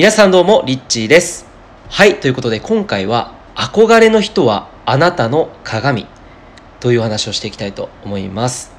皆さんどうもリッチーです。はいということで今回は憧れの人はあなたの鏡という話をしていきたいと思います。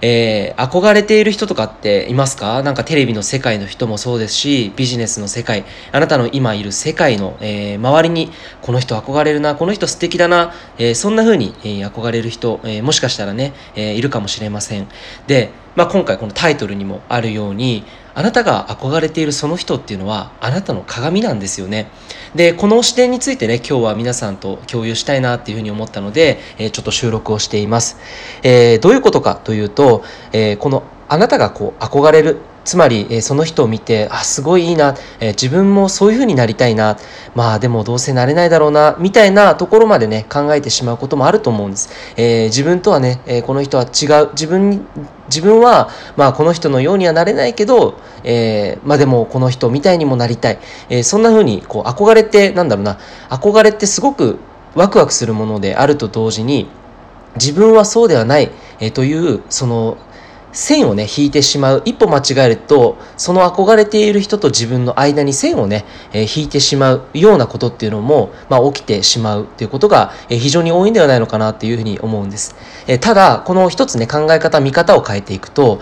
えー、憧れている人とかっていますか？なんかテレビの世界の人もそうですし、ビジネスの世界、あなたの今いる世界の、えー、周りに、この人憧れるな、この人素敵だな、えー、そんな風に、えー、憧れる人、えー、もしかしたらね、えー、いるかもしれません。で、まあ、今回このタイトルにもあるように、あなたが憧れているその人っていうのはあなたの鏡なんですよね。で、この視点についてね、今日は皆さんと共有したいなっていうふうに思ったので、えー、ちょっと収録をしています。えー、どういうことかというと、えー、このあなたがこう憧れるつまり、えその人を見てあすごいいいな、え自分もそういう風になりたいなまあでもどうせなれないだろうなみたいなところまでね考えてしまうこともあると思うんです、えー、自分とはね、えこの人は違う。自分自分はまあこの人のようにはなれないけど、えー、まあでもこの人みたいにもなりたい、えそんな風にこう憧れってなんだろうな憧れってすごくワクワクするものであると同時に自分はそうではない、えというその線をね、引いてしまう。一歩間違えると、その憧れている人と自分の間に線をね、えー、引いてしまうようなことっていうのも、まあ、起きてしまうっていうことが、えー、非常に多いんではないのかなっていうふうに思うんです。えー、ただ、この一つね、考え方、見方を変えていくと、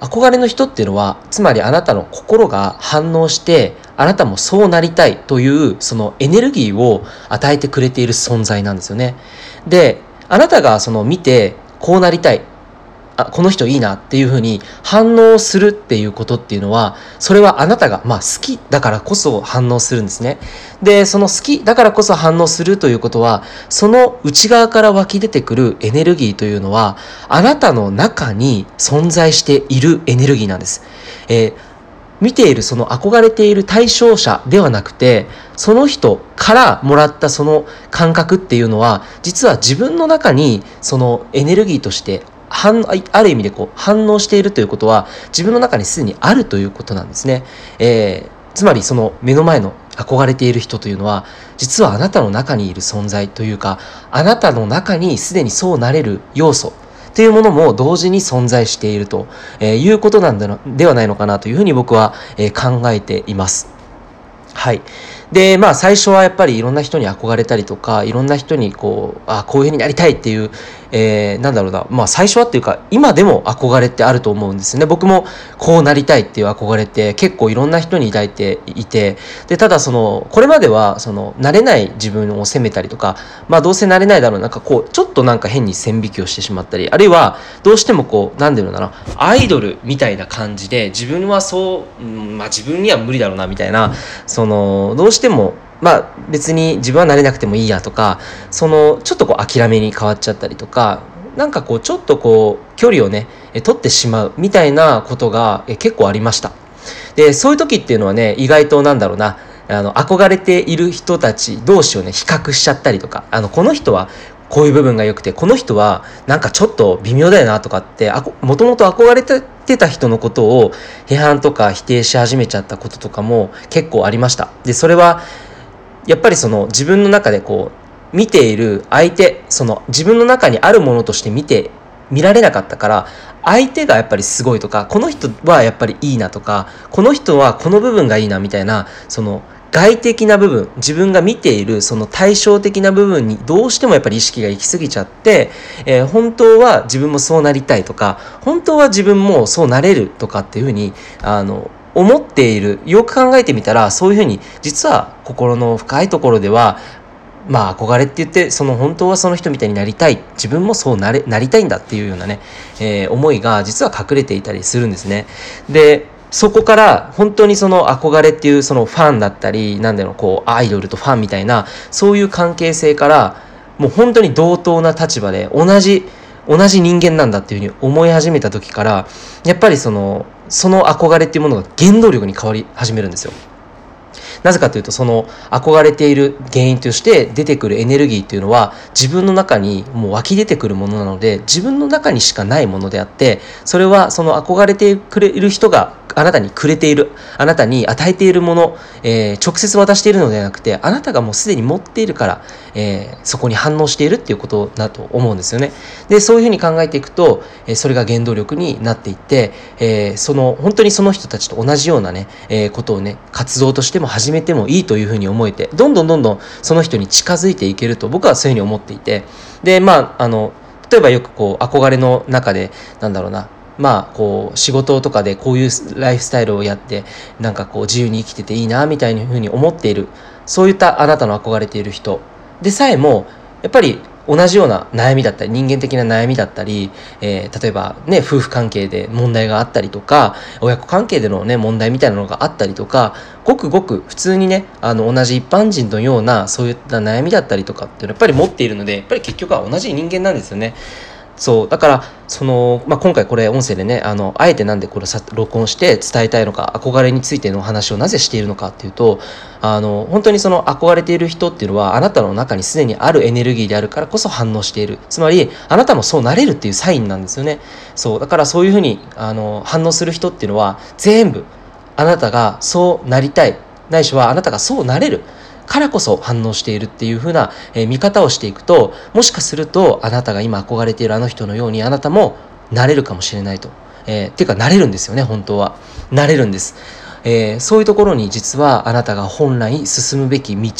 憧れの人っていうのは、つまりあなたの心が反応して、あなたもそうなりたいという、そのエネルギーを与えてくれている存在なんですよね。で、あなたがその見て、こうなりたい。あこの人いいなっていうふうに反応するっていうことっていうのはそれはあなたがまあ好きだからこそ反応するんですね。でその好きだからこそ反応するということはその内側から湧き出てくるエネルギーというのはあなたの中に存在しているエネルギーなんです、えー見ているその憧れている対象者ではなくてその人からもらったその感覚っていうのは実は自分の中にそのエネルギーとして反ある意味でこう反応しているということは自分の中にすでにあるということなんですね。えー、つまりその目の前の憧れている人というのは実はあなたの中にいる存在というかあなたの中にすでにそうなれる要素というものも同時に存在しているということなんだではないのかなというふうに僕は考えています。はい。で、まあ最初はやっぱりいろんな人に憧れたりとか、いろんな人にこう、あこういうふうになりたいっていう、えー、なんだろうな、まあ最初はっていうか、今でも憧れってあると思うんですね。僕もこうなりたいっていう憧れって結構いろんな人に抱いていて、で、ただその、これまではその、慣れない自分を責めたりとか、まあどうせなれないだろうなんかこう、ちょっとなんか変に線引きをしてしまったり、あるいはどうしてもこう、なんていうのかな、アイドルみたいな感じで、自分はそう、うん、まあ自分には無理だろうなみたいな、その、どうしてもまあ別に自分はなれなくてもいいやとかそのちょっとこう諦めに変わっちゃったりとかなんかこうちょっとこう距離をね取ってしまうみたいなことが結構ありました。でそういう時っていうのはね意外となんだろうなあの憧れている人たち同士をね比較しちゃったりとかあのこの人はこういう部分が良くてこの人はなんかちょっと微妙だよなとかってもともと憧れてた人のことを批判とか否定し始めちゃったこととかも結構ありました。でそれはやっぱりその自分の中でこう見ている相手その自分の中にあるものとして見て見られなかったから相手がやっぱりすごいとかこの人はやっぱりいいなとかこの人はこの部分がいいなみたいなその外的な部分自分が見ているその対照的な部分にどうしてもやっぱり意識が行き過ぎちゃって、えー、本当は自分もそうなりたいとか本当は自分もそうなれるとかっていうふうにあの思っているよく考えてみたらそういうふうに実は心の深いところではまあ憧れって言ってその本当はその人みたいになりたい自分もそうなれなりたいんだっていうようなね、えー、思いが実は隠れていたりするんですね。でそこから本当にその憧れっていうそのファンだったりなんだろうこうアイドルとファンみたいなそういう関係性からもう本当に同等な立場で同じ同じ人間なんだっていうふうに思い始めた時からやっぱりそのその憧れっていうものが原動力に変わり始めるんですよ。なぜかというとその憧れている原因として出てくるエネルギーっていうのは自分の中にもう湧き出てくるものなので自分の中にしかないものであってそれはその憧れてくれる人があなたにくれている、あなたに与えているもの、えー、直接渡しているのではなくて、あなたがもうすでに持っているから、えー、そこに反応しているっていうことだと思うんですよね。で、そういうふうに考えていくと、えー、それが原動力になっていって、え、その、本当にその人たちと同じようなね、え、ことをね、活動としても始めてもいいというふうに思えて、どんどんどんどんその人に近づいていけると僕はそういうふうに思っていて、で、まあ、あの、例えばよくこう、憧れの中で、なんだろうな、まあこう仕事とかでこういうライフスタイルをやってなんかこう自由に生きてていいなみたいなふうに思っているそういったあなたの憧れている人でさえもやっぱり同じような悩みだったり人間的な悩みだったり、えー、例えばね夫婦関係で問題があったりとか親子関係でのね問題みたいなのがあったりとかごくごく普通にねあの同じ一般人のようなそういった悩みだったりとかっていうのはやっぱり持っているのでやっぱり結局は同じ人間なんですよね。そうだからその、まあ、今回これ音声でねあのあえてなんでこれさ録音して伝えたいのか憧れについての話をなぜしているのかっていうとあの本当にその憧れている人っていうのはあなたの中にすでにあるエネルギーであるからこそ反応している。つまりあなたもそうなれるっていうサインなんですよね。そうだからそういうふうにあの反応する人っていうのは全部あなたがそうなりたい。ないしはあなたがそうなれる。からこそ反応しているっていう風な、え、見方をしていくともしかするとあなたが今憧れているあの人のようにあなたもなれるかもしれないと。えー、っていうかなれるんですよね本当は。なれるんです。えー、そういうところに実はあなたが本来進むべき道、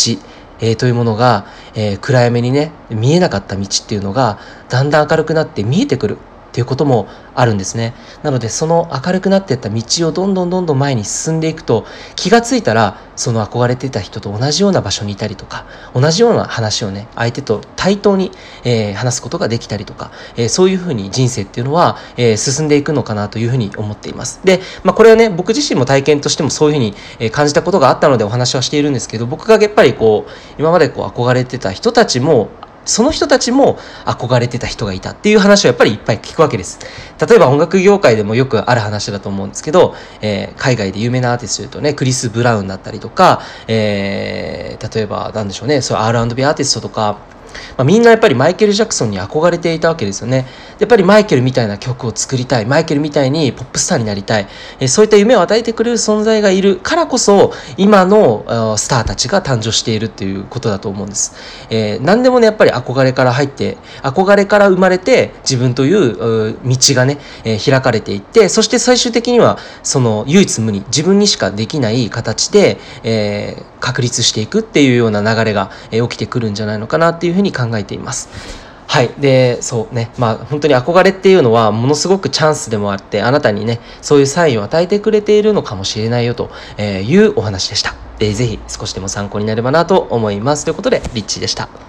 えー、というものが、えー、暗闇にね見えなかった道っていうのがだんだん明るくなって見えてくるっていうこともあるんですね。なのでその明るくなっていった道をどんどんどんどん前に進んでいくと気がついたらその憧れてた人と同じような場所にいたりとか同じような話をね相手と対等に、えー、話すことができたりとか、えー、そういうふうに人生っていうのは、えー、進んでいくのかなというふうに思っています。で、まあ、これはね僕自身も体験としてもそういうふうに、え感じたことがあったのでお話はしているんですけど僕がやっぱりこう今までこう憧れてた人たちもその人たちも憧れてた人がいたっていう話をやっぱりいっぱい聞くわけです。例えば音楽業界でもよくある話だと思うんですけど、えー、海外で有名なアーティストで言うとね、クリス・ブラウンだったりとか、えー、例えばなんでしょうね、そう R&B アーティストとか、まあ、みんなやっぱりマイケル・ジャクソンに憧れていたわけですよね。やっぱりマイケルみたいな曲を作りたい、マイケルみたいにポップスターになりたい、えそういった夢を与えてくれる存在がいるからこそ、今のスターたちが誕生しているっていうことだと思うんです。えー、何でもね、やっぱり憧れから入って、憧れから生まれて自分という道がね、えー、開かれていって、そして最終的にはその唯一無二、自分にしかできない形で、えー、確立していくっていうような流れが、え起きてくるんじゃないのかなっていうふうにふうに考えています。はい。で、そうね。まあ、本当に憧れっていうのは、ものすごくチャンスでもあって、あなたにね、そういうサインを与えてくれているのかもしれないよというお話でした。えー、ぜひ少しでも参考になればなと思います。ということで、リッチーでした。